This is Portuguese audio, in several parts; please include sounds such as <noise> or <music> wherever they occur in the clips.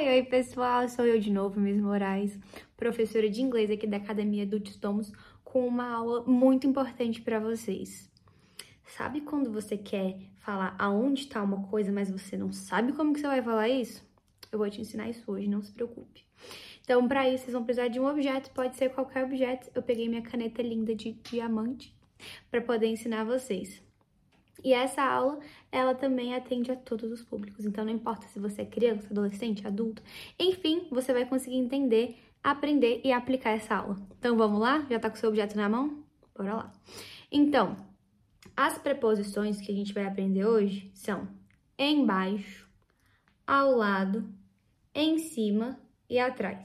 Oi, oi pessoal, sou eu de novo, Miss Moraes, professora de inglês aqui da Academia do Tomos, com uma aula muito importante para vocês. Sabe quando você quer falar aonde está uma coisa, mas você não sabe como que você vai falar isso? Eu vou te ensinar isso hoje, não se preocupe. Então, para isso, vocês vão precisar de um objeto, pode ser qualquer objeto. Eu peguei minha caneta linda de diamante para poder ensinar vocês. E essa aula, ela também atende a todos os públicos. Então, não importa se você é criança, adolescente, adulto, enfim, você vai conseguir entender, aprender e aplicar essa aula. Então, vamos lá? Já tá com o seu objeto na mão? Bora lá. Então, as preposições que a gente vai aprender hoje são embaixo, ao lado, em cima e atrás.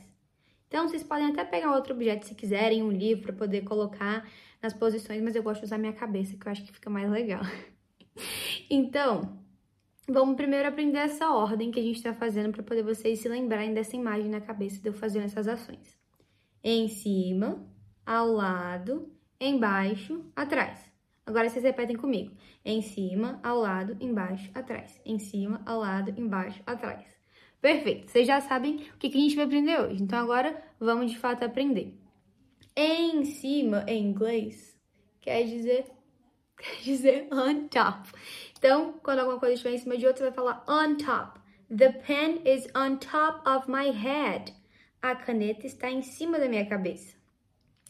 Então, vocês podem até pegar outro objeto se quiserem, um livro, para poder colocar nas posições, mas eu gosto de usar minha cabeça, que eu acho que fica mais legal. <laughs> Então, vamos primeiro aprender essa ordem que a gente está fazendo para poder vocês se lembrarem dessa imagem na cabeça de eu fazendo essas ações. Em cima, ao lado, embaixo, atrás. Agora vocês repetem comigo. Em cima, ao lado, embaixo, atrás. Em cima, ao lado, embaixo, atrás. Perfeito. Vocês já sabem o que, que a gente vai aprender hoje. Então agora vamos de fato aprender. Em cima, em inglês, quer dizer quer <laughs> dizer on top. Então, quando alguma coisa estiver em cima de outra, você vai falar on top. The pen is on top of my head. A caneta está em cima da minha cabeça.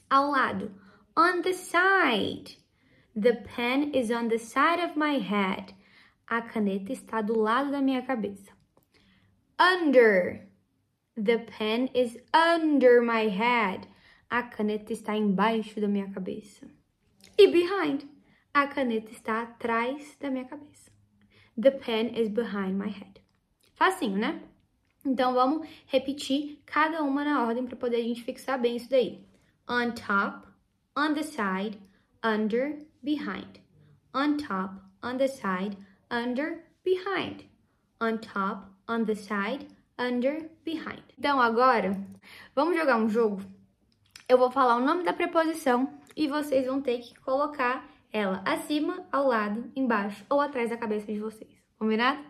Ao lado, on the side. The pen is on the side of my head. A caneta está do lado da minha cabeça. Under. The pen is under my head. A caneta está embaixo da minha cabeça. E behind. A caneta está atrás da minha cabeça. The pen is behind my head. Facinho, né? Então vamos repetir cada uma na ordem para poder a gente fixar bem isso daí. On top, on the side, under, behind. On top, on the side, under, behind. On top, on the side, under, behind. Então agora, vamos jogar um jogo? Eu vou falar o nome da preposição e vocês vão ter que colocar ela acima, ao lado, embaixo ou atrás da cabeça de vocês. Combinado?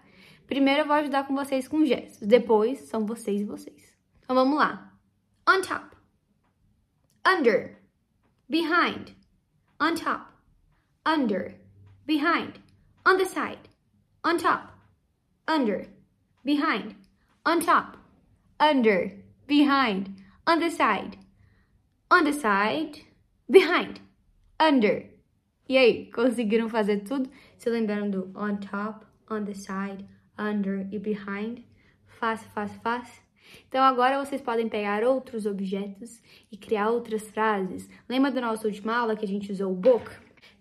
Primeiro eu vou ajudar com vocês com gestos, depois são vocês e vocês. Então vamos lá. On top. Under. Behind. On top. Under. Behind. On the side. On top. Under. Behind. On top. Under. Behind. On the side. On the side. Behind. Under e aí, conseguiram fazer tudo? Se lembraram do on top, on the side, under e behind? Fácil, fácil, fácil. Então agora vocês podem pegar outros objetos e criar outras frases. Lembra da nossa última aula que a gente usou o book?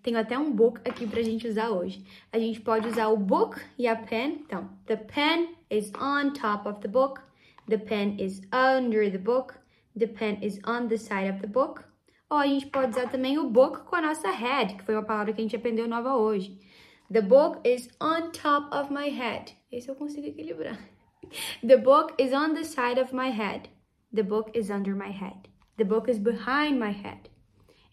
Tenho até um book aqui pra gente usar hoje. A gente pode usar o book e a pen. Então, the pen is on top of the book. The pen is under the book. The pen is on the side of the book. Ou a gente pode usar também o book com a nossa head, que foi uma palavra que a gente aprendeu nova hoje. The book is on top of my head. Esse eu consigo equilibrar. <laughs> The book is on the side of my head. The book is under my head. The book is behind my head.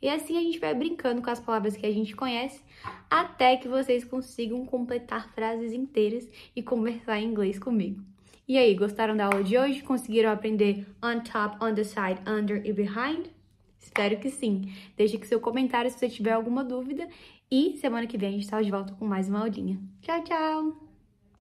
E assim a gente vai brincando com as palavras que a gente conhece até que vocês consigam completar frases inteiras e conversar em inglês comigo. E aí, gostaram da aula de hoje? Conseguiram aprender on top, on the side, under e behind? Espero que sim. Deixe aqui seu comentário se você tiver alguma dúvida. E semana que vem a gente está de volta com mais uma aulinha. Tchau, tchau!